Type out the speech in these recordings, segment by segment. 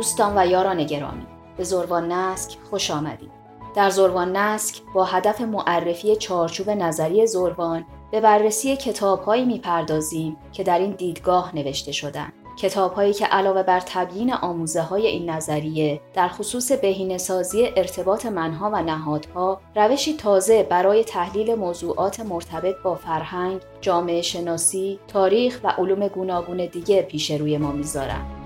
دوستان و یاران گرامی. به زروان نسک خوش آمدید. در زروان نسک با هدف معرفی چارچوب نظری زروان به بررسی کتابهایی می‌پردازیم که در این دیدگاه نوشته شدند. کتاب هایی که علاوه بر تبیین آموزه های این نظریه در خصوص بهینه سازی ارتباط منها و نهادها روشی تازه برای تحلیل موضوعات مرتبط با فرهنگ، جامعه شناسی، تاریخ و علوم گوناگون دیگه پیش روی ما می‌ذارند.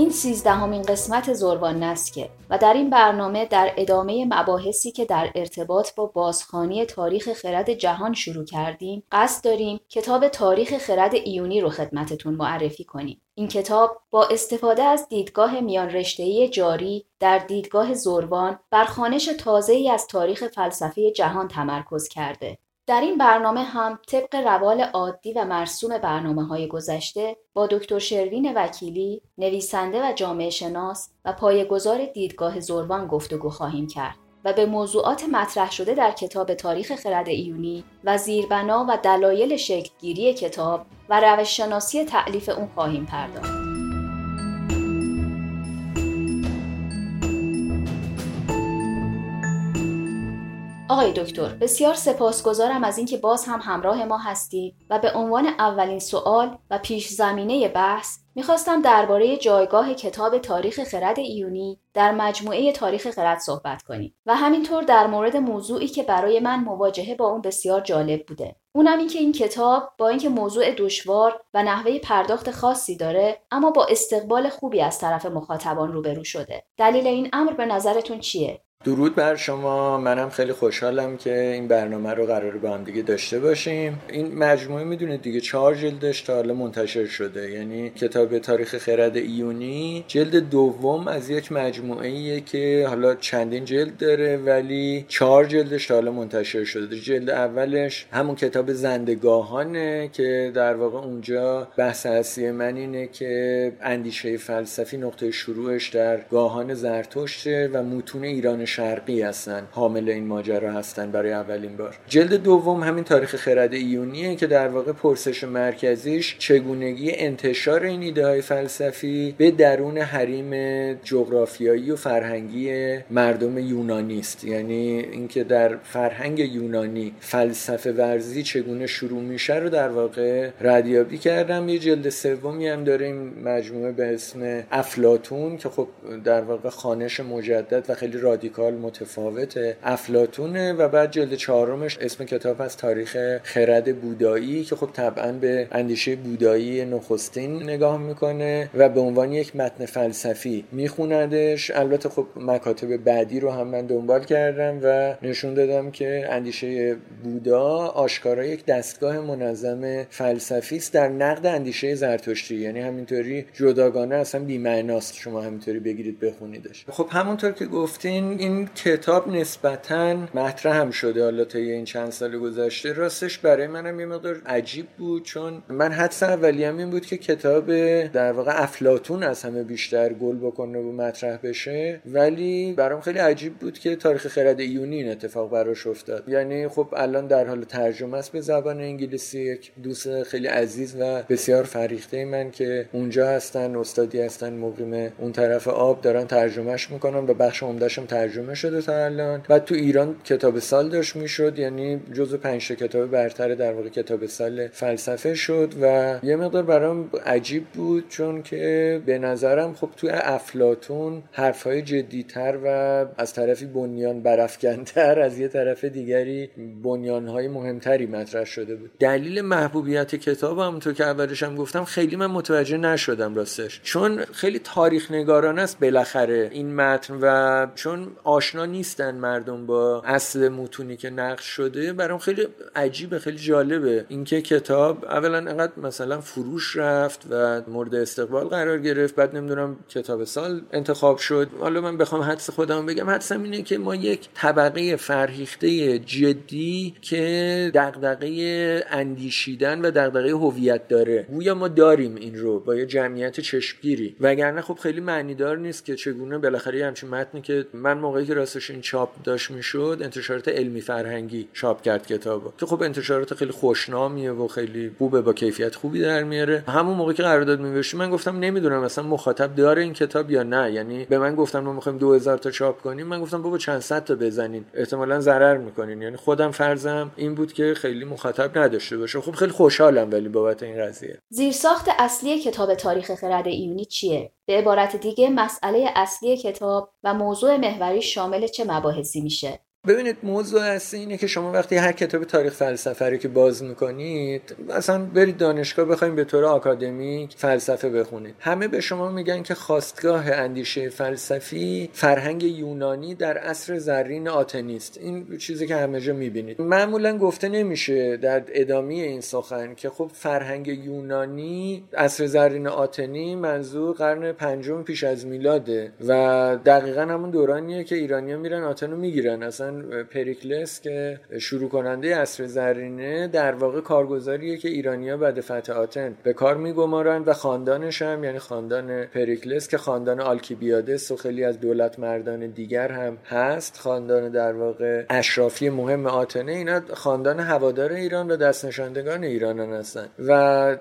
این سیزدهمین قسمت زربان نسکه و در این برنامه در ادامه مباحثی که در ارتباط با بازخانی تاریخ خرد جهان شروع کردیم قصد داریم کتاب تاریخ خرد ایونی رو خدمتتون معرفی کنیم. این کتاب با استفاده از دیدگاه میان رشتهی جاری در دیدگاه زربان بر خانش تازه ای از تاریخ فلسفه جهان تمرکز کرده. در این برنامه هم طبق روال عادی و مرسوم برنامه های گذشته با دکتر شروین وکیلی، نویسنده و جامعه شناس و پایگزار دیدگاه زربان گفتگو خواهیم کرد و به موضوعات مطرح شده در کتاب تاریخ خرد ایونی و زیربنا و دلایل شکلگیری کتاب و روش شناسی تعلیف اون خواهیم پرداخت. آقای دکتر بسیار سپاسگزارم از اینکه باز هم همراه ما هستید و به عنوان اولین سوال و پیش زمینه بحث می‌خواستم درباره جایگاه کتاب تاریخ خرد ایونی در مجموعه تاریخ خرد صحبت کنیم و همینطور در مورد موضوعی که برای من مواجهه با اون بسیار جالب بوده. اونم این که این کتاب با اینکه موضوع دشوار و نحوه پرداخت خاصی داره اما با استقبال خوبی از طرف مخاطبان روبرو شده. دلیل این امر به نظرتون چیه؟ درود بر شما. منم خیلی خوشحالم که این برنامه رو قرار با هم دیگه داشته باشیم. این مجموعه می‌دونید دیگه چهار جلدش تا حالا منتشر شده. یعنی کتاب تاریخ خرد ایونی. جلد دوم از یک مجموعه ایه که حالا چندین جلد داره ولی چهار جلدش تا حالا منتشر شده. جلد اولش همون کتاب زندگاهانه که در واقع اونجا بحث اصلی من اینه که اندیشه فلسفی نقطه شروعش در گاهان زرتشته و متون ایران شرقی هستن حامل این ماجرا هستن برای اولین بار. جلد دوم همین تاریخ خرد ایونیه که در واقع پرسش مرکزیش چگونگی انتشار این ایده های فلسفی به درون حریم جغرافیایی و فرهنگی مردم یونانی است. یعنی اینکه در فرهنگ یونانی فلسفه ورزی چگونه شروع میشه رو در واقع ردیابی کردم. یه جلد سومی هم داریم مجموعه به اسم افلاتون که خب در واقع خانش مجدد و خیلی رادیکال متفاوت افلاتونه و بعد جلد چهارمش اسم کتاب از تاریخ خرد بودایی که خب طبعا به اندیشه بودایی نخستین نگاه می‌کنه و به عنوان یک متن فلسفی میخوندش. البته خب مکاتب بعدی رو هم من دنبال کردم و نشون دادم که اندیشه بودا آشکارا یک دستگاه منظم فلسفی است در نقد اندیشه زرتشتی. یعنی همینطوری جداگانه اصلا بی‌معناست. شما همینطوری بگیرید بخونیدش. خب همونطور که گفتین کتاب نسبتا مطرح هم شده حالا تا این چند سال گذشته. راستش برای منم یه مقدار عجیب بود چون من حدس اولیم این بود که کتاب در واقع افلاتون از همه بیشتر گل بکنه و مطرح بشه. ولی برام خیلی عجیب بود که تاریخ خرد ایونی این اتفاق براش افتاد. یعنی خب الان در حال ترجمه است به زبان انگلیسی یک دوست خیلی عزیز و بسیار فریخته من که اونجا هستن استادی هستن مقیم اون طرف آب دارن ترجمهش می‌کنن و بخش عمدهشم ترجمه ترجمه شده تا الان. بعد تو ایران کتاب سال داشت می‌شد یعنی جزو پنج کتاب برتر در واقع کتاب سال فلسفه شد و یه مقدار برام عجیب بود چون که به نظرم خب تو افلاتون حرفهای جدیتر و از طرفی بنیان برافکنتر از یه طرف دیگری بنیانهای مهمتری مطرح شده بود. دلیل محبوبیت کتاب هم تو که اولش هم گفتم خیلی من متوجه نشدم راستش. چون خیلی تاریخ نگارانه است بالاخره این متن و چون آشنا نیستن مردم با اصل متونی که نقش شده. برام خیلی عجیبه خیلی جالبه. اینکه کتاب اولا انقدر مثلا فروش رفت و مورد استقبال قرار گرفت. بعد نمی‌دونم کتاب سال انتخاب شد. حالا من بخوام حدس خودم بگم. حدسم اینه که ما یک طبقه فرهیخته جدی که دغدغه اندیشیدن و دغدغه هویت داره. گویا ما داریم این رو با یه جمعیت چشمگیری. وگرنه خب خیلی معنیدار نیست که چگونه بالاخره همچین متنی که من موقع موقعی که راستش این چاپ داشت می‌شد انتشارات علمی فرهنگی چاپ کرد کتابو. که خب انتشارات خیلی خوشنامیه و خیلی خوبه با کیفیت خوبی در میاره. همون موقعی که قرارداد می‌نوشتیم من گفتم نمی‌دونم مثلا مخاطب داره این کتاب یا نه. یعنی به من گفتم ما می‌خوایم 2000 تا چاپ کنیم من گفتم بابا چند صد تا بزنین. احتمالا ضرر می‌کنین. یعنی خودم فرضم این بود که خیلی مخاطب نداشته باشه. خب خیلی خوشحالم ولی بابت این قضیه. زیرساخت اصلی کتاب تاریخ خرد ایونی چیه؟ به عبارت دیگه مسئله اصلی کتاب و موضوع محوری شامل چه مباحثی میشه. ببینید موضوع اصلی اینه که شما وقتی هر کتاب تاریخ فلسفه رو که باز می‌کنید اصلا برید دانشگاه بخوایم به طور آکادمیک فلسفه بخونید. همه به شما میگن که خواستگاه اندیشه فلسفی فرهنگ یونانی در عصر زرین آتنیست. این چیزی که همه جا می‌بینید. معمولا گفته نمیشه در ادامه این سخن که خب فرهنگ یونانی عصر زرین آتنی منظور قرن پنجم پیش از میلاده و دقیقا همون دورانیه که ایرانیا میرن آتن رو می‌گیرن. اصلا پریکلس که شروع کننده اصر زرینه در واقع کارگزاریه که ایرانیا بعد فتح آتن به کار میگمارن و خاندانش هم یعنی خاندان پریکلس که خاندان آلکیبیادس و خیلی از دولت مردان دیگر هم هست خاندان در واقع اشرافی مهم آتنه اینا خاندان هوادار ایران و دست نشاندگان ایرانن هستن. و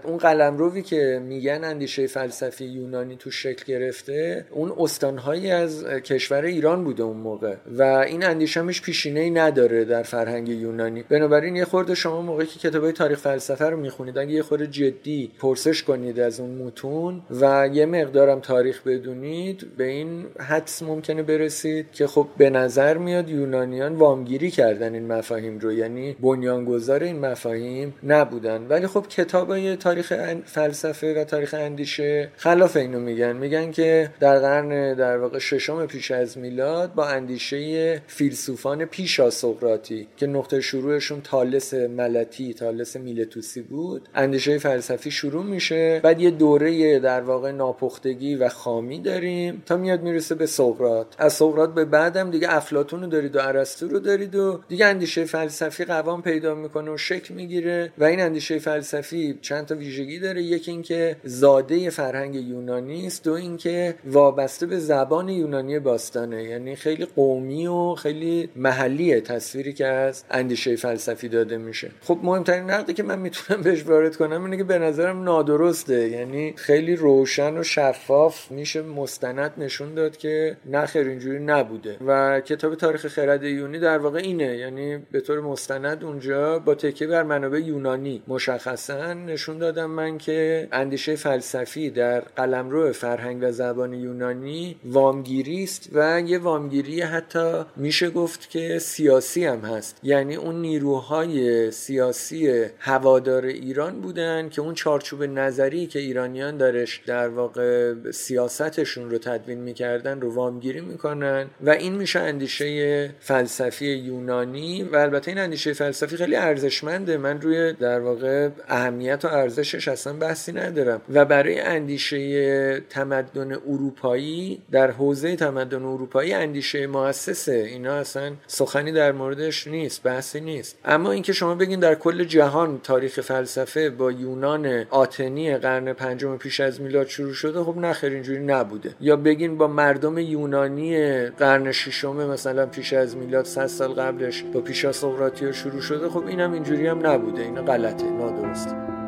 اون قلمروی که میگن اندیشه فلسفی یونانی تو شکل گرفته اون استانهایی از کشور ایران بوده اون موقع. و این اندیشه هیچ پیشینه ای نداره در فرهنگ یونانی. بنابراین یه خورده شما موقعی که کتابای تاریخ فلسفه رو می‌خونید اگه یه خورده جدی پرسش کنید از اون متون و یه مقدارم تاریخ بدونید به این حدس ممکنه برسید که خب به نظر میاد یونانیان وامگیری کردن این مفاهیم رو یعنی بنیانگذار این مفاهیم نبودن. ولی خب کتابای تاریخ فلسفه و تاریخ اندیشه خلاف اینو میگن. میگن که در قرن در واقع ششم پیش از میلاد با اندیشه فیلسوف فیلسوفان پیشا سقراطی که نقطه شروعشون تالس ملتی تالس میلتوسی بود. اندیشه فلسفی شروع میشه. بعد یه دوره در واقع ناپختگی و خامی داریم. تا میاد می‌رسه به سقراط. از سقراط به بعدم دیگه افلاطون رو دارید و ارسطو رو دارید و دیگه اندیشه فلسفی قوام پیدا می‌کنه و شکل می‌گیره. و این اندیشه فلسفی چند تا ویژگی داره. یکی اینکه زاده فرهنگ یونانی است. دو اینکه وابسته به زبان یونانی باستانه. یعنی خیلی قومی و خیلی محلی تصویری که از اندیشه فلسفی داده میشه. خب مهمترین نقدی که من می‌تونم بهش وارد کنم اینه که به نظرم نادرسته. یعنی خیلی روشن و شفاف میشه مستند نشون داد که نخیر اینجوری نبوده. و کتاب تاریخ خرد یونی در واقع اینه. یعنی به طور مستند اونجا با تکیه بر منابع یونانی مشخصا نشون دادم من که اندیشه فلسفی در قلمرو فرهنگ و زبان یونانی وامگیری است و یه وامگیری حتی میشه گفت که سیاسی هم هست. یعنی اون نیروهای سیاسی هوادار ایران بودن که اون چارچوب نظری که ایرانیان دارش در واقع سیاستشون رو تدوین می‌کردن رو وامگیری می‌کنن و این میشه اندیشه فلسفی یونانی و البته این اندیشه فلسفی خیلی ارزشمنده. من روی در واقع اهمیت و ارزشش اصلا بحثی ندارم. و برای اندیشه تمدن اروپایی در حوزه تمدن اروپایی اندیشه مؤسسه. اینا اصلا سخنی در موردش نیست بحثی نیست. اما اینکه شما بگین در کل جهان تاریخ فلسفه با یونان آتنی قرن پنجم پیش از میلاد شروع شده خب نخیر اینجوری نبوده. یا بگین با مردم یونانی قرن ششم مثلا پیش از میلاد 100 سال قبلش با پیشا سقراطی شروع شده خب اینم اینجوری هم نبوده. اینا غلطه نادرسته.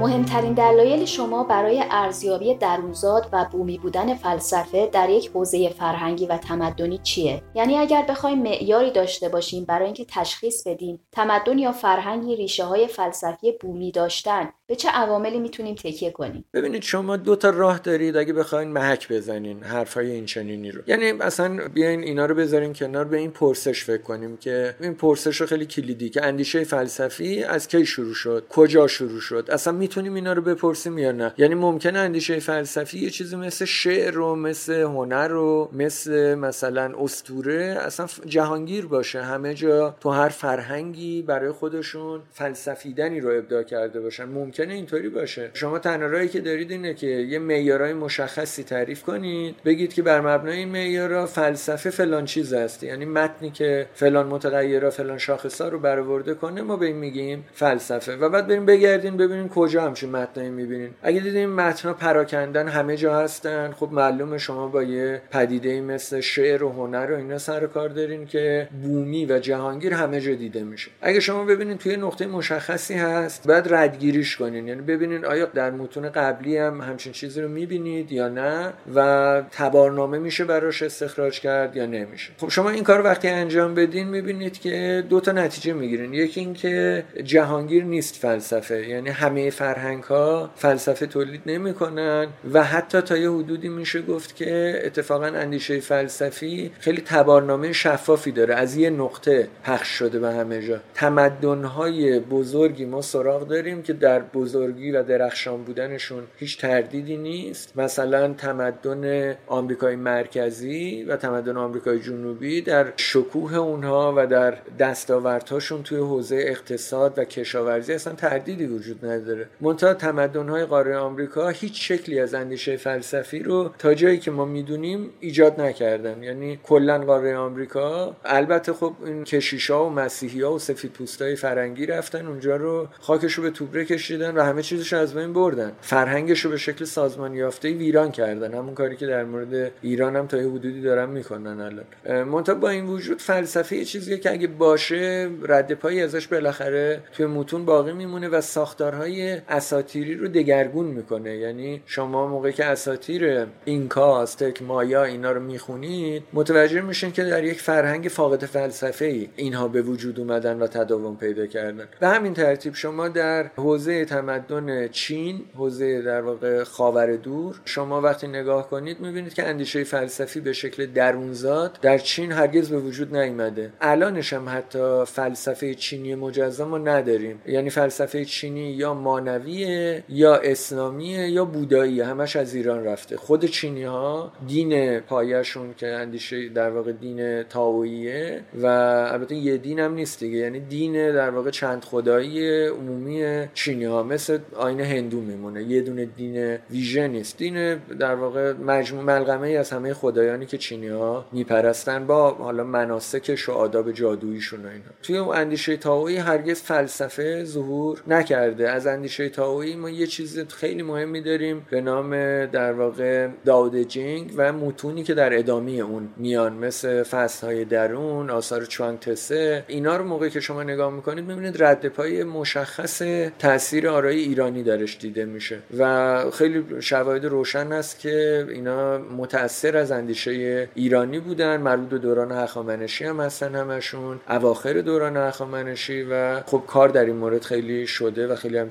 مهمترین دلایل شما برای ارزیابی درونزاد و بومی بودن فلسفه در یک حوزه فرهنگی و تمدنی چیه؟ یعنی اگر بخوایم معیاری داشته باشیم برای اینکه تشخیص بدیم تمدن یا فرهنگی ریشه های فلسفی بومی داشتن به چه عواملی می‌تونیم تکیه کنیم؟ ببینید شما دو تا راه دارید اگه بخواین محک بزنین حرفای این چنینی رو. یعنی اصلا بیاین اینا رو بذارین کنار به این پرسش فکر کنیم که این پرسش رو خیلی کلیدی که اندیشه فلسفی از کی شروع شد کجا شروع شد اصلا می‌تونیم اینا رو بپرسیم یا نه؟ یعنی ممکنه اندیشه فلسفی یه چیزی مثل شعر و مثل هنر و مثل مثلا استوره اصلا جهانگیر باشه. همه جا تو هر فرهنگی برای خودشون فلسفیدنی رو ابداع کرده باشن. ممکنه اینطوری باشه. شما تنها راهی که دارید اینه که یه معیارهای مشخصی تعریف کنید. بگید که بر مبنای این معیارها فلسفه فلان چیز است. یعنی متنی که فلان متغیرها فلان شاخصا رو برآورده کنه ما به این میگیم فلسفه. و بعد بریم بگردین ببینین کجا همچین متنایی می‌بینین؟ اگه دیدین متنها پراکندن همه جا هستن خب معلومه شما با یه پدیده مثل شعر و هنر و اینا سر کار دارین که بومی و جهانگیر همه جا دیده میشه. اگه شما ببینین توی نقطه مشخصی هست بعد ردگیریش کنین. یعنی ببینین آیا در متون قبلی هم همچین چیزی رو می‌بینید یا نه و تبارنامه میشه براش استخراج کرد یا نمیشه. خب شما این کار وقتی انجام بدین می‌بینید که دو تا نتیجه می‌گیرین. یکی اینکه جهانگیر نیست فلسفه. یعنی همه فرهنگ ها فلسفه تولید نمی‌کنن و حتی تا یه حدودی میشه گفت که اتفاقا اندیشه فلسفی خیلی تبارنامه شفافی داره. از یه نقطه پخش شده به همه جا. تمدن های بزرگی ما سراغ داریم که در بزرگی و درخشان بودنشون هیچ تردیدی نیست. مثلا تمدن آمریکای مرکزی و تمدن آمریکای جنوبی در شکوه اونها و در دستاوردهاشون توی حوزه اقتصاد و کشاورزی اصلا تردیدی وجود نداره. منتها تمدن‌های قاره آمریکا هیچ شکلی از اندیشه فلسفی رو تا جایی که ما می‌دونیم ایجاد نکردن. یعنی کلا قاره آمریکا البته خب این کشیشا و مسیحی‌ها و سفیدپوستای فرنگی رفتن اونجا رو خاکش رو به توبره کشیدن و همه چیزش از بین بردن. فرهنگش رو به شکل سازمان یافته ویران کردن. همون کاری که در مورد ایران هم تا حدودی دارن می‌کنن الان. منتها با این وجود فلسفه یه چیزیه که اگه باشه رد پایی ازش بالاخره توی متون باقی میمونه و ساختارهای اساتیری رو دگرگون می‌کنه. یعنی شما موقعی که اساتیر اینکا آستک مایا اینا رو می‌خونید متوجه میشین که در یک فرهنگ فاقد فلسفه ای اینها به وجود اومدن و تداوم پیدا کردن. به همین ترتیب شما در حوزه تمدن چین حوزه در واقع خاور دور شما وقتی نگاه کنید می‌بینید که اندیشه فلسفی به شکل درونزاد در چین هرگز به وجود نیامده. الانش هم حتی فلسفه چینی مجزا ما نداریم. یعنی فلسفه چینی یا مانویه یا اسلامیه یا بودایی همش از ایران رفته. خود چینی ها دین پایشون که اندیشه در واقع دین تاویه و البته یه دین هم نیست دیگه. یعنی دین در واقع چند خدایی عمومی چینی ها مثل آین هندو میمونه. یه دونه دین ویژه نیست. دین در واقع مجموع ملغمه ای از همه خدایانی که چینی ها میپرستن با حالا مناسکش و آداب جادوییشون و اینا. توی اون اندیشه تاویی هرگز فلسفه ظهور نکرده. از اندیشه تاویی ما یه چیز خیلی مهمی داریم به نام در واقع داود جینگ و متونی که در ادامه اون میان مثل فصل های درون آثار چوانگ تسه. اینا رو موقعی که شما نگاه می‌کنید می‌بینید رد پای مشخص تاثیر آرای ایرانی درش دیده میشه و خیلی شواهد روشن است که اینا متاثر از اندیشه ایرانی بودن. مربوط به دوران هخامنشی هم هستن همشون اواخر دوران هخامنشی و خب کار در این مورد خیلی شده و خیلی هم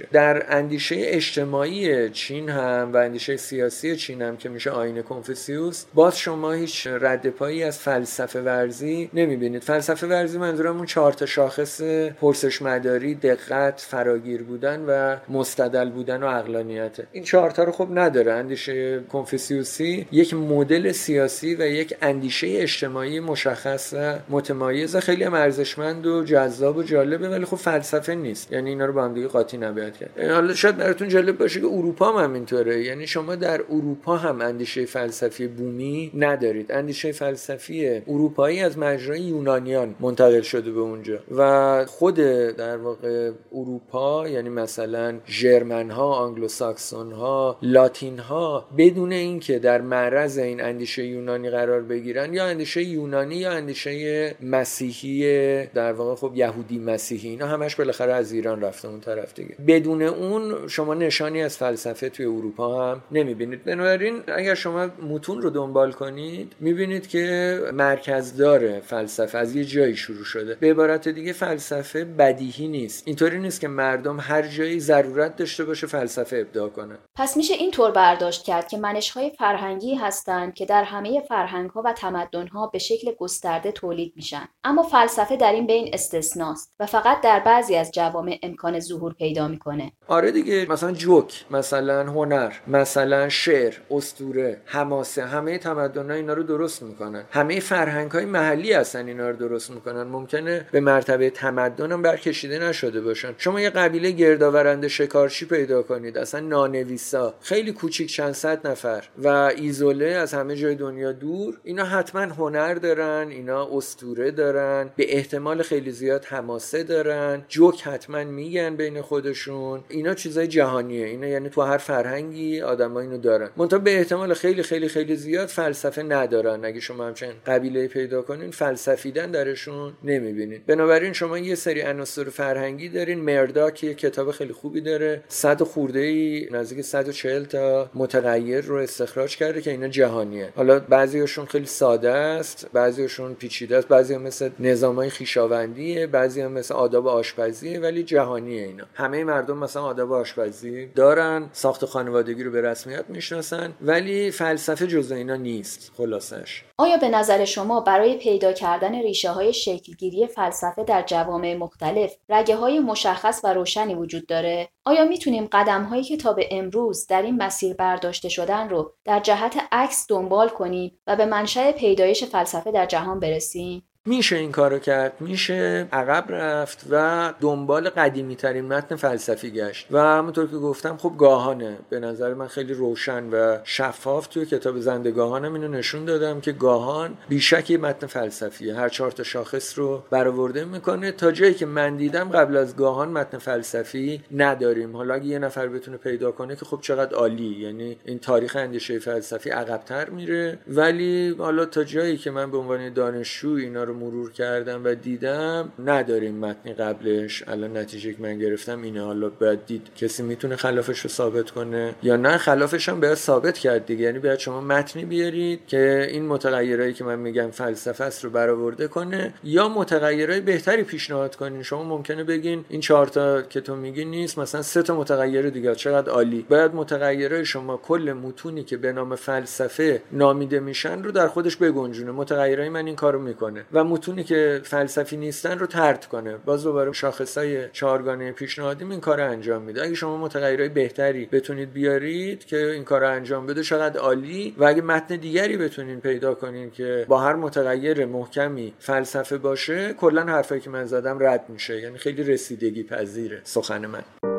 چشمگیره در اندیشه اجتماعی چین هم و اندیشه سیاسی چین هم که میشه آین کنفوسیوس باز شما هیچ رد پایی از فلسفه ورزی نمی‌بینید. فلسفه ورزی منظورم اون چهار تا شاخص پرسش مداری دقت فراگیر بودن و مستدل بودن و عقلانیت. این چهار تا رو خب نداره. اندیشه کنفوسیوسی یک مدل سیاسی و یک اندیشه اجتماعی مشخص و متمایز. خیلی ارزشمند و جذاب و جالبه ولی خب فلسفه نیست. یعنی اینا رو با هم دیگه قاطی نباید کرد. حالا شاید براتون جالب باشه که اروپا هم همینطوره. یعنی شما در اروپا هم اندیشه فلسفی بومی ندارید. اندیشه فلسفی اروپایی از مجرای یونانیان منتقل شده به اونجا. و خود در واقع اروپا یعنی مثلا ژرمن ها آنگلو ساکسون ها لاتین ها بدون اینکه در معرض این اندیشه یونانی قرار بگیرن یا اندیشه یونانی یا اندیشه مسیحی در واقع خب یهودی مسیحی اینا همش بالاخره از ایران رفته اون طرف دیگه. بدون اون شما نشانی از فلسفه توی اروپا هم نمی‌بینید. بنابراین اگر شما متون رو دنبال کنید می‌بینید که مرکزدار فلسفه از یه جایی شروع شده. به عبارت دیگه فلسفه بدیهی نیست. اینطوری نیست که مردم هر جایی ضرورت داشته باشه فلسفه ابداع کنه. پس میشه اینطور برداشت کرد که منشهای فرهنگی هستند که در همه فرهنگ ها و تمدن ها به شکل گسترده تولید میشن. اما فلسفه در این بین استثناست و فقط در بعضی از جوامع امکان ظهور پیدا می‌کنه. می‌کنه. آره دیگه مثلا جوک مثلا هنر مثلا شعر استوره حماسه همه تمدن اینا رو درست می‌کنن. همه فرهنگ های محلی هستن اینا رو درست می‌کنن. ممکنه به مرتبه تمدن هم برکشیده نشده باشن. شما یه قبیله گردآورنده شکارچی پیدا کنید. اصلا نانویسا. خیلی کوچیک چند صد نفر. و ایزوله از همه جای دنیا دور. اینا حتما هنر دارن اینا استوره دارن به احتمال خیلی زیاد حماسه دارن. جوک حتما میگن بین خودشون. اینا چیزای جهانیه. اینا یعنی تو هر فرهنگی آدما اینو دارن. منتها به احتمال خیلی خیلی خیلی زیاد فلسفه ندارن. اگه شما همچنین قبیله پیدا کنین فلسفیدن درشون نمی‌بینید بنابراین شما یه سری عناصر فرهنگی دارین. مرداک یه کتاب خیلی خوبی داره. صد خورده ای نزدیک 140 تا متغیر رو استخراج کرده که اینا جهانیه. حالا بعضیاشون خیلی ساده است بعضیاشون پیچیده است. بعضی مثل نظامای خیشاوندیه بعضی مثل آداب آشپزیه ولی جهانیه اینا. همه مردم مثلا آداب آشپزی دارن ساخت خانوادگی رو به رسمیت می‌شناسن ولی فلسفه جزء اینا نیست خلاصش آیا به نظر شما برای پیدا کردن ریشه های شکلگیری فلسفه در جوامع مختلف رگه های مشخص و روشنی وجود داره؟ آیا می‌تونیم قدم هایی که تا به امروز در این مسیر برداشته شدن رو در جهت عکس دنبال کنیم و به منشأ پیدایش فلسفه در جهان برسیم؟ میشه این کارو کرد میشه عقب رفت و دنبال قدیمی ترین متن فلسفی گشت. و همونطور که گفتم خب گاهانه به نظر من خیلی روشن و شفاف توی کتاب زندگاهانم اینو نشون دادم که گاهان بیشک متن فلسفیه. هر چهار تا شاخص رو برآورده می‌کنه. تا جایی که من دیدم قبل از گاهان متن فلسفی نداریم. حالا اگه یه نفر بتونه پیدا کنه که خب چقدر عالی. یعنی این تاریخ اندیشه فلسفی عقبتر میره. ولی حالا تا جایی که من به عنوان دانشجو اینا رو مرور کردم و دیدم نداریم متنی قبلش الان نتیجه که من گرفتم اینه. حالا باید دید کسی می‌تونه خلافش رو ثابت کنه یا نه خلافش هم باید ثابت کرد دیگه. یعنی باید شما متنی بیارید که این متغیرهایی که من میگم فلسفه است رو برآورده کنه یا متغیرهای بهتری پیشنهاد کنین. شما ممکنه بگین این چهار تا که تو میگی نیست مثلا سه تا متغیر دیگه. چقدر عالی. باید متغیرهای شما کل متونی که به نام فلسفه نامیده میشن رو در خودش بگنجونه. متغیرهای من این کارو می‌کنه. و متونی که فلسفی نیستن رو ترد کنه. باز دوباره شاخصای چهارگانه پیشنهادی این کار انجام میده. اگه شما متغیرهای بهتری بتونید بیارید که این کار انجام بده شاید عالی. و اگه متن دیگری بتونین پیدا کنین که با هر متغیر محکمی فلسفه باشه کلا حرفایی که من زدم رد میشه. یعنی خیلی رسیدگی پذیره سخن من.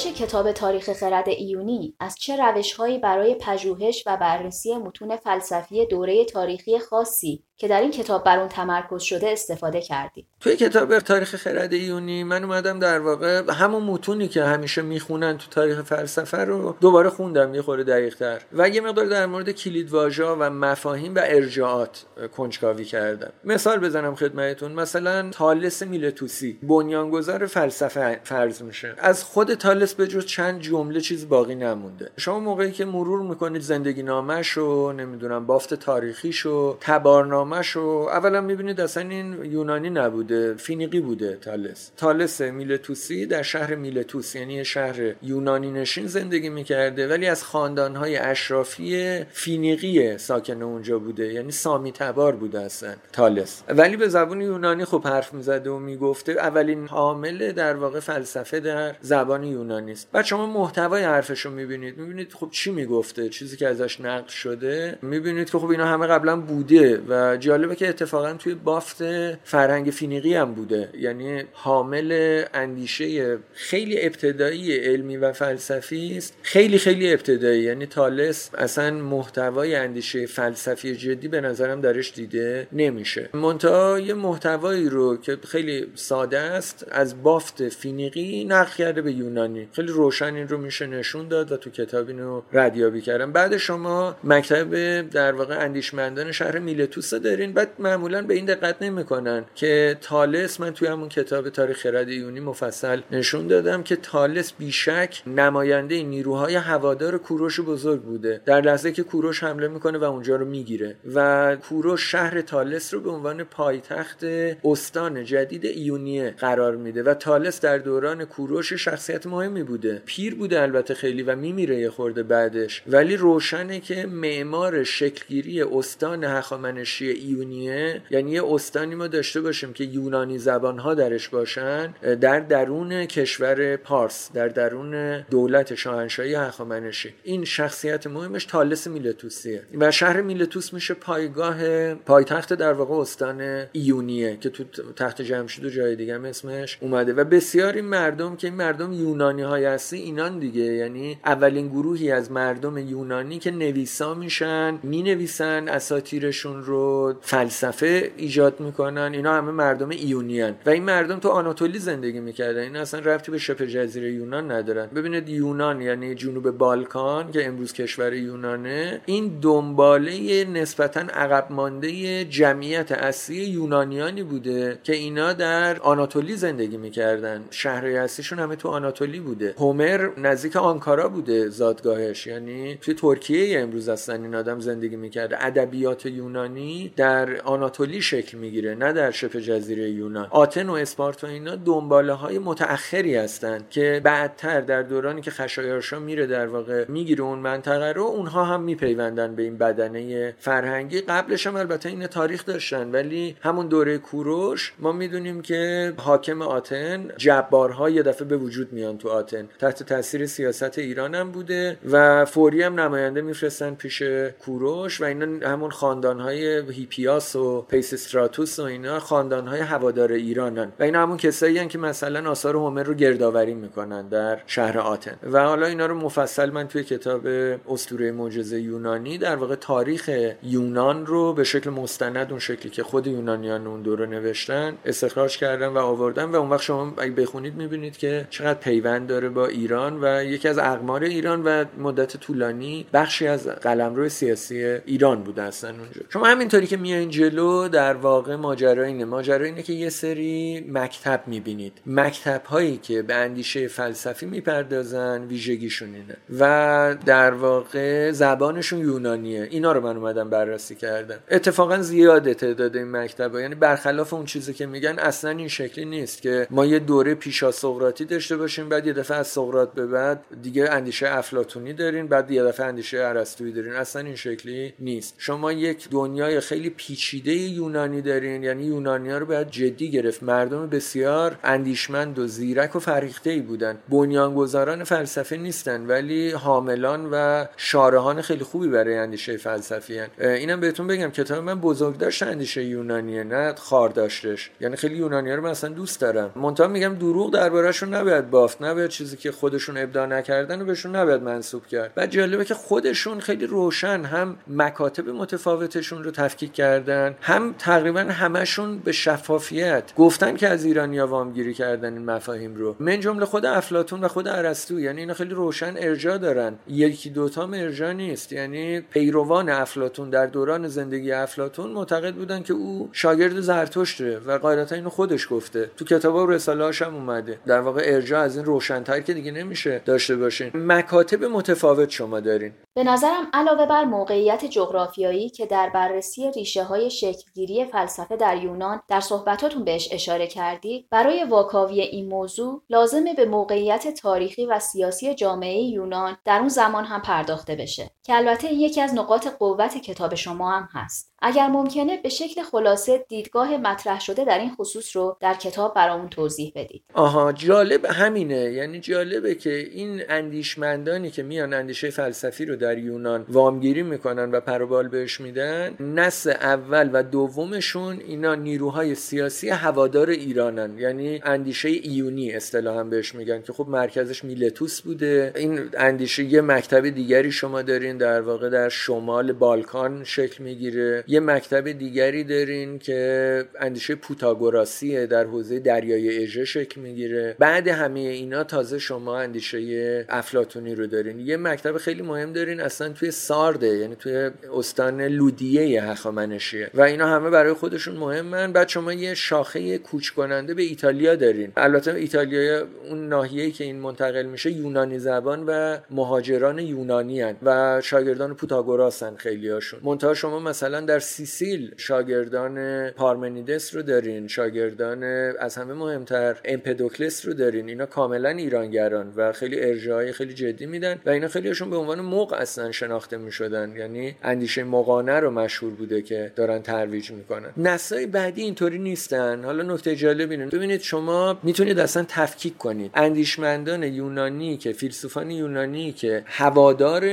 especially کتاب تاریخ خرد ایونی از چه روشهایی برای پژوهش و بررسی متون فلسفی دوره تاریخی خاصی که در این کتاب بر اون تمرکز شده استفاده کردید توی کتاب تاریخ خرد ایونی من اومدم در واقع همون متونی که همیشه می‌خونن تو تاریخ فلسفه رو دوباره خوندم یه خورده دقیق تر و یه مقدار در مورد کلید و مفاهیم و ارجاعات کنجکاوی کردم. مثال بزنم خدمتتون. مثلا تالس میلتوسی بنیانگذار فلسفه فرض میشه. از خود تالس به جز چند جمله چیز باقی نمونده. شما موقعی که مرور می‌کنید زندگی نامش نمی‌دونم بافت تاریخیشو تبارنامه نامش اولا می‌بینید اصلا این یونانی نبوده فینیقی بوده تالس. تالس میلتوسی در شهر میلتوس یعنی شهر یونانی نشین زندگی می‌کرده ولی از خاندانهای اشرافی فینیقی ساکن اونجا بوده یعنی سامی تبار بوده اصلا تالس. ولی به زبان یونانی خب حرف می‌زده و می‌گفته اولین حامل در واقع فلسفه در زبان یونانی است. بعد شما محتوای حرفش رو می‌بینید. می‌بینید خب چی می‌گفته؟ چیزی که ازش نقل شده. می‌بینید که خب اینا همه قبلا بوده و جالبه که اتفاقا توی بافت فرهنگ فینیقی هم بوده. یعنی حامل اندیشه خیلی ابتدایی علمی و فلسفی است. خیلی خیلی ابتدایی. یعنی تالس اصلا محتوای اندیشه فلسفی جدی به نظرم درش دیده نمیشه. منتها یه محتوایی رو که خیلی ساده است از بافت فینیقی نقل کرده به یونانی. خیلی روشن این رو میشه نشون داد و تو کتاب اینو ردیابی کردم. بعد شما مکتب در واقع اندیشمندان شهر میلتوس دارین. بعد معمولا به این دقت نمی‌کنن که تالس من توی همون کتاب تاریخ خرد یونی مفصل نشون دادم که تالس بیشک نماینده نیروهای هوادار کوروش بزرگ بوده. در لحظه که کوروش حمله می‌کنه و اونجا رو می‌گیره. و کوروش شهر تالس رو به عنوان پایتخت استان جدید ایونیه قرار میده و تالس در دوران کوروش شخصیت مهمی بوده. پیر بوده البته خیلی و میمیره یه خورده بعدش. ولی روشنه که معمار شکلگیری استان هخامنشی ایونیه یعنی یه استانی ما داشته باشیم که یونانی زبانها درش باشن در درون کشور پارس در درون دولت شاهنشاهی هخامنشی. این شخصیت مهمش تالس میلتوسیه. و شهر میلتوس میشه پایگاه پایتخت در واقع استان ایونیه که تو تخت جمشید و جای دیگه هم اسمش اومده. و بسیاری مردم که این مردم یونانی های هستی اینان دیگه. یعنی اولین گروهی از مردم یونانی که نویسا میشن می‌نویسن اساتیرشون رو فلسفه ایجاد می‌کنن. اینا همه مردم ایونیان. و این مردم تو آناتولی زندگی می‌کردن. این اصلا رفتی به شبه جزیره یونان ندارن. ببینید یونان یعنی جنوب بالکان که امروز کشور یونانه این دنباله نسبتا عقب مانده جمعیت اصلی یونانیانی بوده که اینا در آناتولی زندگی می‌کردن. شهرهای اصلیشون همه تو آناتولی بوده. هومر نزدیک آنکارا بوده زادگاهش. یعنی توی ترکیه امروز هستن این آدم زندگی می‌کرده ادبیات یونانی در آناتولی شکل می‌گیره نه در شبه جزیره یونان. آتن و اسپارتا اینا دنباله های متأخری هستند که بعدتر در دورانی که خشایارشا میره در واقع می‌گیره اون منطقه رو اونها هم میپیوندن به این بدنه فرهنگی. قبلش هم البته این تاریخ داشتن ولی همون دوره کوروش ما می‌دونیم که حاکم آتن جبارها یه دفعه به وجود میان تو آتن. تحت تاثیر سیاست ایران هم بوده و فوری هم نماینده میفرستن پیش کوروش و اینا همون خاندانهای هیپیاس و پیسستراتوس و اینا خاندانهای هوادار ایرانن. و اینا همون کسایی که مثلا آثار هومر رو گردآوری می‌کنن در شهر آتن. و حالا اینا رو مفصل من توی کتاب اسطوره معجزه یونانی در واقع تاریخ یونان رو به شکل مستند اون شکلی که خود یونانیان اون دوره نوشتن استخراج کردن و آوردن. و اون وقت شما اگه بخونید می‌بینید که چقدر پیوند داره با ایران و یکی از اقمار ایران و مدت طولانی بخشی از قلمرو سیاسی ایران بوده هستن اونجا. شما همینطوری که میایین جلو در واقع ماجرا اینه. ماجرا اینه که یه سری مکتب می‌بینید. مکتب هایی که به اندیشه فلسفی می‌پردازن ویژگیشون اینه. و در واقع زبانشون یونانیه. اینا رو من اومدم بررسی کردم. اتفاقا زیاده تعداد این مکتب ها. یعنی برخلاف اون چیزی که میگن اصلا این شکلی نیست که ما یه دوره پیشا سقراطی داشته باشیم بعد یه دفعه از سقراط به بعد دیگه اندیشه افلاطونی دارین بعد یه دفعه اندیشه ارسطویی دارین. اصلا این شکلی نیست. شما یک دنیای خیلی پیچیده یونانی دارین یعنی یونانیا رو باید جدی گرفت. مردم بسیار اندیشمند و زیرک و فرهیخته ای بودن. بنیانگذاران فلسفه نیستن ولی حاملان و شارهان خیلی خوبی برای اندیشه فلسفی هن. اینم بهتون بگم کتاب من بزرگ داشت اندیشه یونانیه نه خار داشتش یعنی خیلی یونانیا رو مثلا دوست دارم. منتها میگم دروغ دربارهشون نباید بافت نباید چیزی که خودشون ابداع نکردن و بهشون نباید منسوب کرد. و جالبه که خودشون خیلی روشن هم مکاتب متفاوتشون رو تفکیک کردن هم تقریبا همشون به شفافیت گفتن که از ایرانیا وامگیری کردن این مفاهیم رو. من جمله خود افلاطون و خود ارسطو یعنی اینا خیلی روشن ارجاع دارن. یکی دوتا ارجاع نیست. یعنی پیروان افلاطون در دوران زندگی افلاطون معتقد بودن که او شاگرد زرتشته و قاعدتا اینو خودش گفته. تو کتاب و رساله هم اومده. در واقع ارجاع از این روشنتر که دیگه نمیشه داشته باشین. مکاتب متفاوت شما دارین. به نظرم علاوه بر موقعیت جغرافیایی که در بررسی ریشه های شکلگیری فلسفه در یونان در صحبتاتون بهش اشاره کردی برای واکاوی این موضوع لازمه به موقعیت تاریخی و سیاسی جامعه یونان در اون زمان هم پرداخته بشه. که البته یکی از نقاط قوت کتاب شما هم هست. اگر ممکنه به شکل خلاصه دیدگاه مطرح شده در این خصوص رو در کتاب برامون توضیح بدید. آها جالب همینه. یعنی جالبه که این اندیشمندانی که میان اندیشه فلسفی رو در یونان وامگیری می‌کنن و پروبال بهش میدن نسل اول و دومشون اینا نیروهای سیاسی هوادار ایرانن. یعنی اندیشه ایونی اصطلاحا بهش میگن که خب مرکزش میلتوس بوده. این اندیشه یه مکتب دیگری شما دارین در واقع در شمال بالکان شکل می‌گیره. یه مکتب دیگری دارین که اندیشه پوتاگوراسیه در حوزه دریای اژه شکل می‌گیره. بعد همه اینا تازه شما اندیشه افلاتونی رو دارین. یه مکتب خیلی مهم دارین اصلا توی سارده یعنی توی استان لودیه هخامنشیه. و اینا همه برای خودشون مهمن. بعد شما یه شاخه کوچ کننده به ایتالیا دارین. البته ایتالیا اون ناحیه‌ای که این منتقل میشه یونانی زبان و مهاجران یونانی هن و شاگردان پوتاگوراسن خیلی هاشون منتها شما مثلا در سیسیل شاگردان پارمنیدس رو دارین شاگردان از همه مهمتر امپدوکلس رو دارین. اینا کاملا ایرانگران و خیلی ارجاعی خیلی جدی میدن و اینا خیلیشون به عنوان موق اصلا شناخته می‌شدن. یعنی اندیشه مقانه رو مشهور بوده که دارن ترویج می‌کنن. نسای بعدی اینطوری نیستن. حالا نکته جالب اینه. ببینید شما می‌تونید اصلا تفکیک کنید. اندیشمندان یونانی که فیلسوفان یونانی که هوادار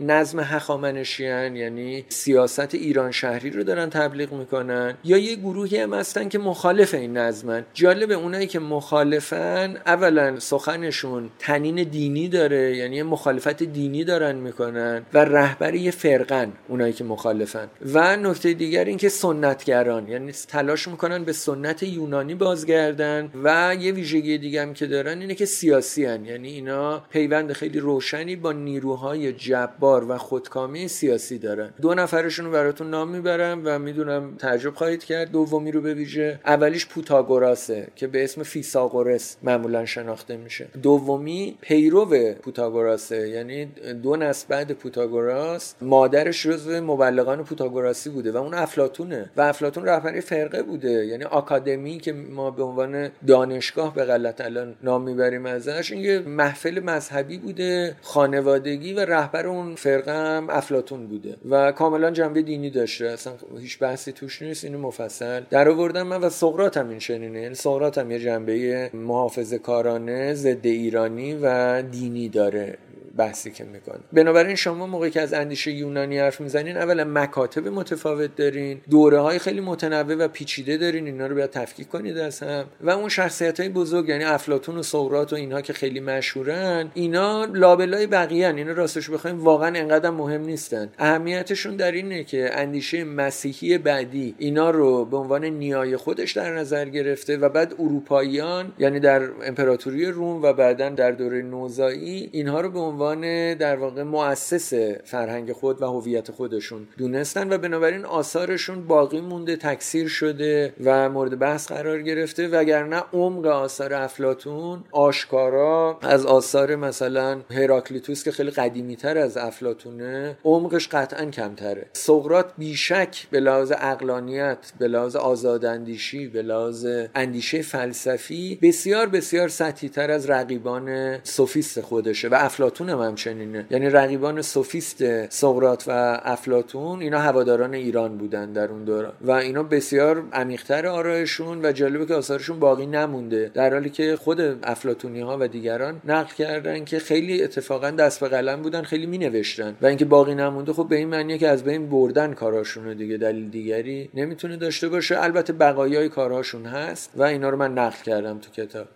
نظم هخامنشیان یعنی سیاست ایران شهری رو دارن تبلیغ می‌کنن یا یه گروهی هم هستن که مخالف این نظمن. جالب اونایی که مخالفن اولا سخنشون تنین دینی داره یعنی مخالفت دینی دارن می‌کنن و رهبری یه فرقن اونایی که مخالفن. و نکته دیگر این که سنتگران یعنی تلاش می‌کنن به سنت یونانی بازگردن و یه ویژگی دیگه هم که دارن اینه که سیاسی هن. یعنی اینا پیوند خیلی روشنی با نیروهای جبار و خودکامه سیاسی دارن. دو نفرشون رو براتون نام می‌برم و می‌دونم تعجب خواهید کرد دومی رو به ویژه. اولیش پوتاگوراسه که به اسم فیساغورس معمولا شناخته میشه. دومی پیرو پوتاگوراسه یعنی دو نسل بعد پوتاگوراس مادرش جزو مبلغان پوتاگوراسی بوده و اون افلاتونه و افلاتون رهبری فرقه بوده یعنی آکادمی که ما به عنوان دانشگاه به غلط الان نام می‌بریم ازش این یه محفل مذهبی بوده خانوادگی و رهبر اون فرقه هم افلاتون بوده و کاملا جنبه دینی داشته. اصلا هیچ بحثی توش نیست اینو مفصل در آوردم من و سقراط هم این شنینه. یعنی سقراط هم یه جنبه محافظه کارانه ضد ایرانی و دینی داره. بحثی که می‌کنه. بنابراین شما موقعی که از اندیشه یونانی حرف می‌زنین اولا مکاتب متفاوت دارین دوره های خیلی متنوع و پیچیده دارین اینا رو باید تفکیک کنید از هم. و اون شخصیت های بزرگ یعنی افلاتون و سقراط و اینها که خیلی مشهورن اینا لابلای بقیه اینا راستش بخوایم واقعا انقدر مهم نیستن. اهمیتشون در اینه که اندیشه مسیحی بعدی اینا رو به عنوان نیای خودش در نظر گرفته و بعد اروپاییان یعنی در امپراتوری روم و بعدا در دوره نوزایی اینها رو به عنوان در واقع مؤسس فرهنگ خود و هویت خودشون دونستن و بنابراین آثارشون باقی مونده تکثیر شده و مورد بحث قرار گرفته. وگرنه عمق آثار افلاتون آشکارا از آثار مثلا هراکلیتوس که خیلی قدیمی تر از افلاتونه عمقش قطعا کمتره. سقراط بیشک به لحاظ اقلانیت به لحاظ آزاداندیشی به لحاظ اندیشه فلسفی بسیار بسیار سطحی تر از رقیبان سوفیست خودشه و افلاتون هم همچنینه. یعنی رقیبان سوفیست سقراط و افلاتون اینا هواداران ایران بودن در اون دوران. و اینا بسیار عمیقتر آرایشون و جالبه که آثارشون باقی نمونده. در حالی که خود افلاتونی ها و دیگران نقل کردن که خیلی اتفاقا دست به قلم بودن خیلی می نوشتن و اینکه باقی نمونده خب به این معنیه که از بین بردن کاراشون دیگه دلیل دیگری نمی‌تونه داشته باشه. البته بقایای کارهاشون هست و اینا رو من نقل کردم تو کتاب.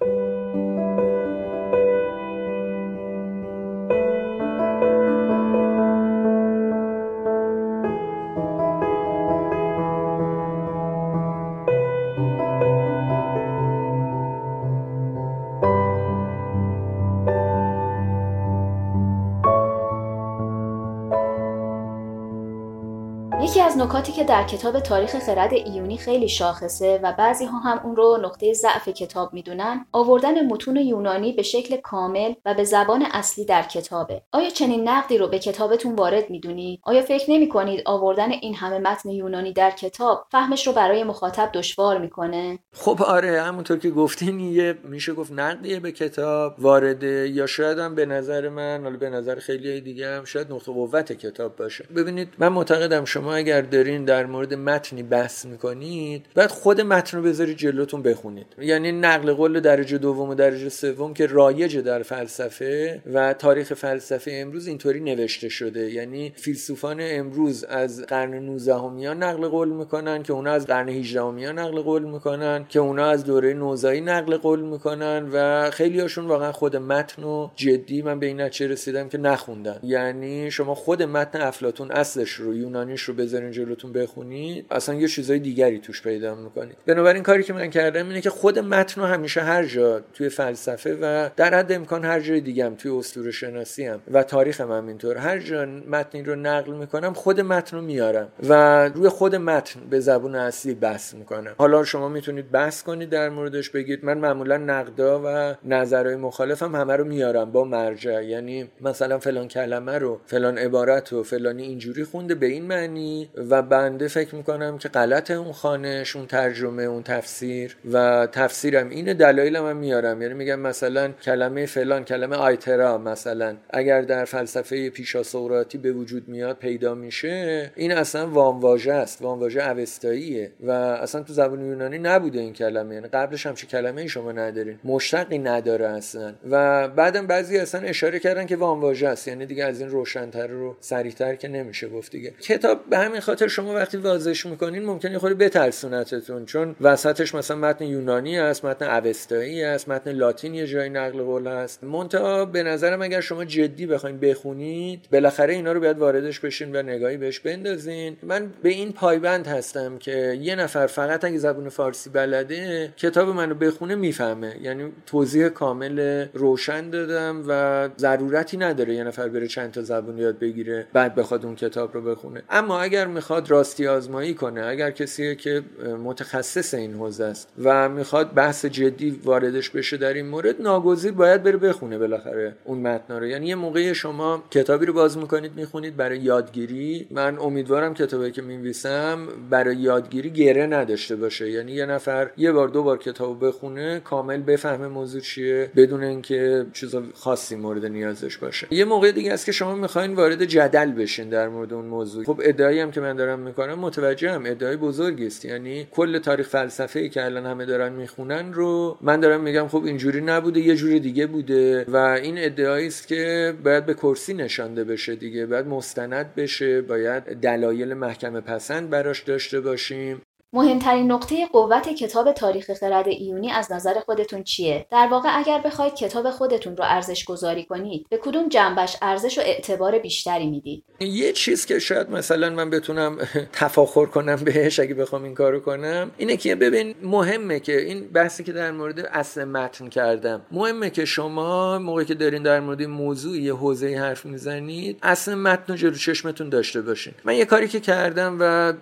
که در کتاب تاریخ خرد ایونی خیلی شاخصه و بعضی ها هم اون رو نقطه ضعف کتاب می‌دونن. آوردن متون یونانی به شکل کامل و به زبان اصلی در کتابه. آیا چنین نقدی رو به کتابتون وارد می‌دونید آیا فکر نمی کنید آوردن این همه متن یونانی در کتاب فهمش رو برای مخاطب دشوار می‌کنه؟ خب آره همونطور که گفتین یه میشه گفت نقدیه به کتاب وارده یا شاید هم به نظر من حالا به نظر خیلی دیگه هم شاید نقطه قوت کتاب باشه. ببینید من معتقدم شما اگر دارین در مورد متنی بحث می‌کنید بعد خود متن رو بذارید جلوتون بخونید. یعنی نقل قول درجه دوم و درجه سوم که رایجه در فلسفه و تاریخ فلسفه امروز اینطوری نوشته شده. یعنی فیلسوفان امروز از قرن 19 نقل قول می‌کنن که اونا از قرن 18 نقل قول می‌کنن که اونا از دوره نوزایی نقل قول می‌کنن و خیلی هاشون واقعا خود متن و جدی من به این نتیجه رسیدم که نخوندن. یعنی شما خود متن افلاتون اصلش رو یونانیش رو بذارین جلوتون بخونید اصلا یه چیزای دیگری توش پیدا می‌کنید بنابراین کاری که من کردم اینه که خود متن رو همیشه هر جا توی فلسفه و در حد امکان هر جای دیگه هم توی اسطوره شناسی هم و تاریخ هم اینطور هر جا متنی رو نقل می‌کنم خود متن رو میارم و روی خود متن به زبون اصلی بحث می‌کنم. حالا شما می‌تونید بحث کنید در موردش بگید من معمولا نقدا و نظرهای مخالفم همه رو میارم با مرجع. یعنی مثلا فلان کلمه رو فلان عبارت رو فلانی اینجوری خونده به این معنی و بنده فکر می‌کنم که غلط اون خانش اون ترجمه اون تفسیر و تفسیرم اینه دلایلم هم میارم. یعنی میگم مثلا کلمه فلان کلمه آیترا مثلا اگر در فلسفه پیشا سوراتی به وجود میاد پیدا میشه این اصلا وامواژه است وامواژه اوستاییه و اصلا تو زبان یونانی نبوده این کلمه. یعنی قبلش همچین کلمه ای شما ندارین؟ مشتقی نداره اصلا. و بعدم بعضی اصلا اشاره کردن که وامواژه است. یعنی دیگه از این روشنتر رو سریعتر که نمیشه گفت دیگه. کتاب به همین خاطر شما وقتی واضحش می‌کنین ممکنه یه خورده بترسونتتون چون وسطش مثلا متن یونانی است متن اوستایی است متن لاتین یه جای نقل قول است. منتها به نظرم اگر شما جدی بخواید بخونید بالاخره اینا رو باید واردش بشین و نگاهی بهش بندازین. من به این پایبند هستم که یه نفر فقط اگه زبون فارسی بلده کتاب منو بخونه می‌فهمه. یعنی توضیح کامل روشن دادم و ضرورتی نداره یه نفر بره چند تا زبون یاد بگیره بعد بخواد اون کتاب رو بخونه. اما اگر می‌خواد راستی آزمایی کنه اگر کسی که متخصص این حوزه است و می‌خواد بحث جدی واردش بشه در این مورد ناگزیر باید بره بخونه بالاخره اون متن رو. یعنی یه موقعی شما کتابی رو باز می‌کنید می‌خونید برای یادگیری. من امیدوارم کتابی که میویسم برای یادگیری گره نداشته باشه. یعنی یه نفر یه بار دو بار کتاب بخونه کامل بفهمه موضوع چیه بدون اینکه چیز خاصی مورد نیازش باشه. یه موقع دیگه است که شما می‌خواین وارد جدل بشین در مورد اون موضوع. خب ادعایی هم که من دارم می‌کنم متوجهم ادعای بزرگی است. یعنی کل تاریخ فلسفه ای که الان همه دارن می‌خونن رو من دارم میگم خب اینجوری نبوده یه جوری دیگه بوده و این ادعایی است که باید به کرسی نشانده بشه دیگه باید مستند بشه باید دلایل محکمه پسند براش داشته باشیم. مهمترین نقطه قوت کتاب تاریخ خرد ایونی از نظر خودتون چیه؟ در واقع اگر بخواید کتاب خودتون رو ارزش گذاری کنید به کدوم جنبش ارزش و اعتبار بیشتری می‌دید؟ یه چیز که شاید مثلا من بتونم تفاخر کنم بهش اگه بخوام این کارو کنم اینه که ببین مهمه که این بحثی که در مورد اصل متن کردم مهمه که شما موقعی که دارین در مورد موضوع یه حوزه حرف می‌زنید اصل متن رو جلو چشمتون داشته باشین من یه کاری که کردم و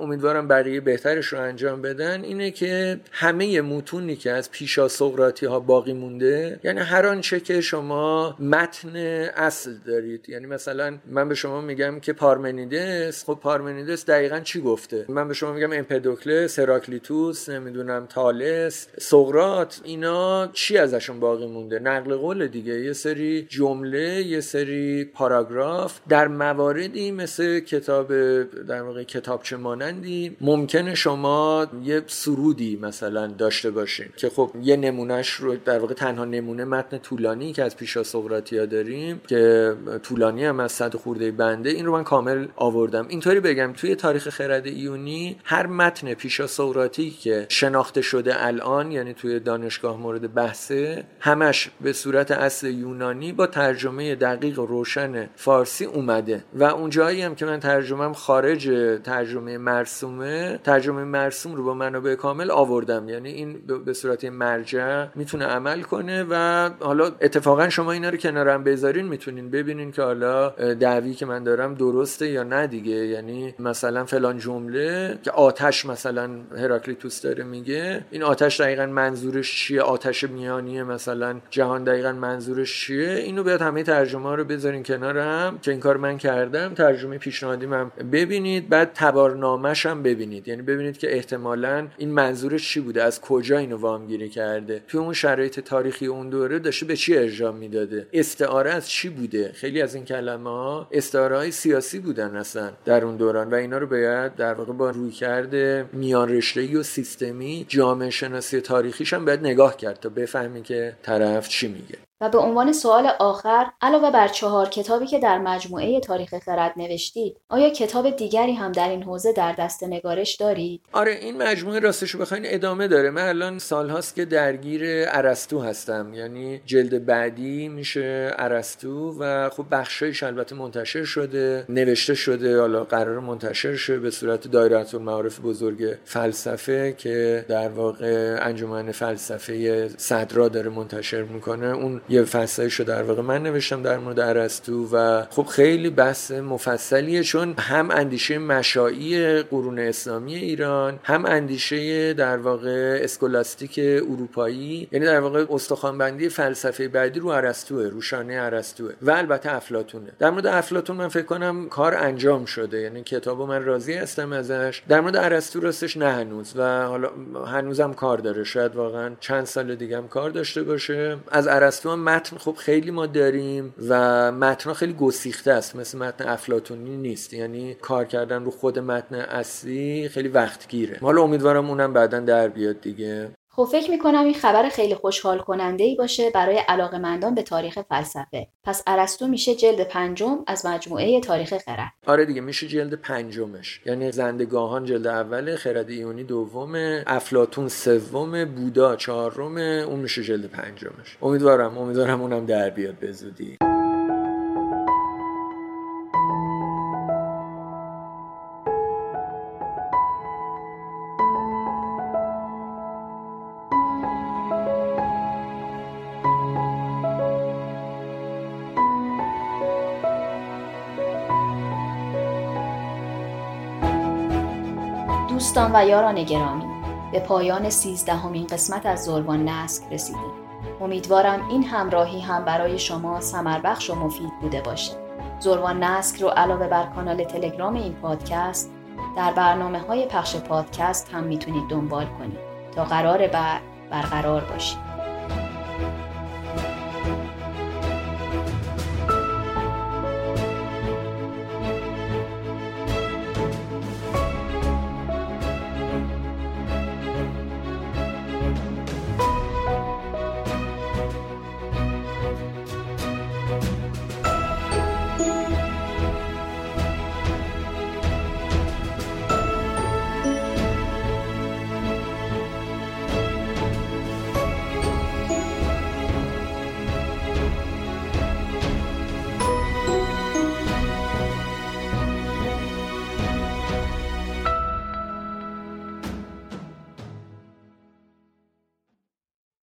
امیدوارم بقیه بهتر بهترش رو انجام بدن اینه که همه متونی که از پیشا سقراطی ها باقی مونده یعنی هر آنچه که شما متن اصل دارید. یعنی مثلا من به شما میگم که پارمنیدس خب پارمنیدس دقیقا چی گفته؟ من به شما میگم امپدوکلس هراکلیتوس نمی‌دونم تالس سقرات اینا چی ازشون باقی مونده؟ نقل قول دیگه. یه سری جمله یه سری پاراگراف در مواردی مثل کتاب در واقع کتابچه مانندی ممکنه شما یه سرودی مثلا داشته باشین که خب یه نمونهش رو در واقع تنها نمونه متن طولانی که از پیشا سقراطیا داریم که طولانی هم از صد خورده بنده این رو من کامل آوردم. اینطوری بگم توی تاریخ خرد ایونی هر متن پیشا سقراطی که شناخته شده الان یعنی توی دانشگاه مورد بحثه همش به صورت اصل یونانی با ترجمه دقیق و روشن فارسی اومده. و اون جایی هم که من ترجمم خارج ترجمه مرسومه ترجمه مرسوم رو با منابع کامل آوردم. یعنی این به صورت مرجع می‌تونه عمل کنه و حالا اتفاقا شما اینا رو کنارم بذارین می‌تونین ببینین که حالا دعوی که من دارم درسته یا نه دیگه. یعنی مثلا فلان جمله که آتش مثلا هراکلیتوس داره میگه این آتش دقیقا منظورش چیه؟ آتش میانیه مثلا جهان دقیقا منظورش چیه؟ اینو باید همه ترجمه رو بذارین کنارم که این کار من کردم. ترجمه پیشنهادی من ببینید بعد تبارنامه‌ش هم ببینید. یعنی که احتمالا این منظورش چی بوده؟ از کجا اینو وامگیری کرده؟ توی اون شرایط تاریخی اون دوره داشته به چی ارجاع می‌داده؟ استعاره از چی بوده؟ خیلی از این کلمه ها استعاره های سیاسی بودن اصلا در اون دوران و اینا رو باید در واقع با روی کرده میان رشته و سیستمی جامعه شناسی تاریخیش هم باید نگاه کرد تا بفهمی که طرف چی میگه. و به عنوان سوال آخر علاوه بر چهار کتابی که در مجموعه تاریخ خرد نوشتید آیا کتاب دیگری هم در این حوزه در دست نگارش دارید؟ آره این مجموعه راستش بخواین ادامه داره. من الان سالهاست که درگیر ارسطو هستم. یعنی جلد بعدی میشه ارسطو و خب بخشایش البته منتشر شده نوشته شده حالا قرار منتشر شه به صورت دایره المعارف بزرگ فلسفه که در واقع انجمن فلسفه صدرا داره منتشر می‌کنه. اون یه فصلی شو در واقع من نوشتم در مورد ارسطو و خب خیلی بحث مفصلیه چون هم اندیشه مشایی قرون اسلامی ایران هم اندیشه در واقع اسکولاستیک اروپایی یعنی در واقع استخوانبندی فلسفه بعدی رو ارسطوه روشانه و البته افلاطونه. در مورد افلاطون من فکر کنم کار انجام شده یعنی کتابو من راضی هستم ازش. در مورد ارسطو راستش نه هنوز و حالا هنوزم کار داره شاید واقعا چند سال دیگه هم کار داشته باشه. از ارسطو متن خب خیلی ما داریم و متن خیلی گسیخته است مثل متن افلاتونی نیست. یعنی کار کردن رو خود متن اصلی خیلی وقت گیره حالا امیدوارم اونم بعدا در بیاد دیگه. خب فکر می‌کنم این خبر خیلی خوشحال کننده ای باشه برای مندان به تاریخ فلسفه. پس ارسطو میشه جلد پنجم از مجموعه تاریخ خرد. آره دیگه میشه جلد پنجمش. یعنی زندگاهان جلد اول خرد ایونی دوم افلاتون سوم بودا چهارم اون میشه جلد پنجمش. امیدوارم امیدوارم اونم در بیاد به زودی. دوستان و یاران گرامی به پایان سیزدهمین قسمت از زربان نسک رسیدیم. امیدوارم این همراهی هم برای شما سمربخش و مفید بوده باشه. زربان نسک رو علاوه بر کانال تلگرام این پادکست در برنامه های پخش پادکست هم می‌تونید دنبال کنید تا قرار بعد برقرار باشید.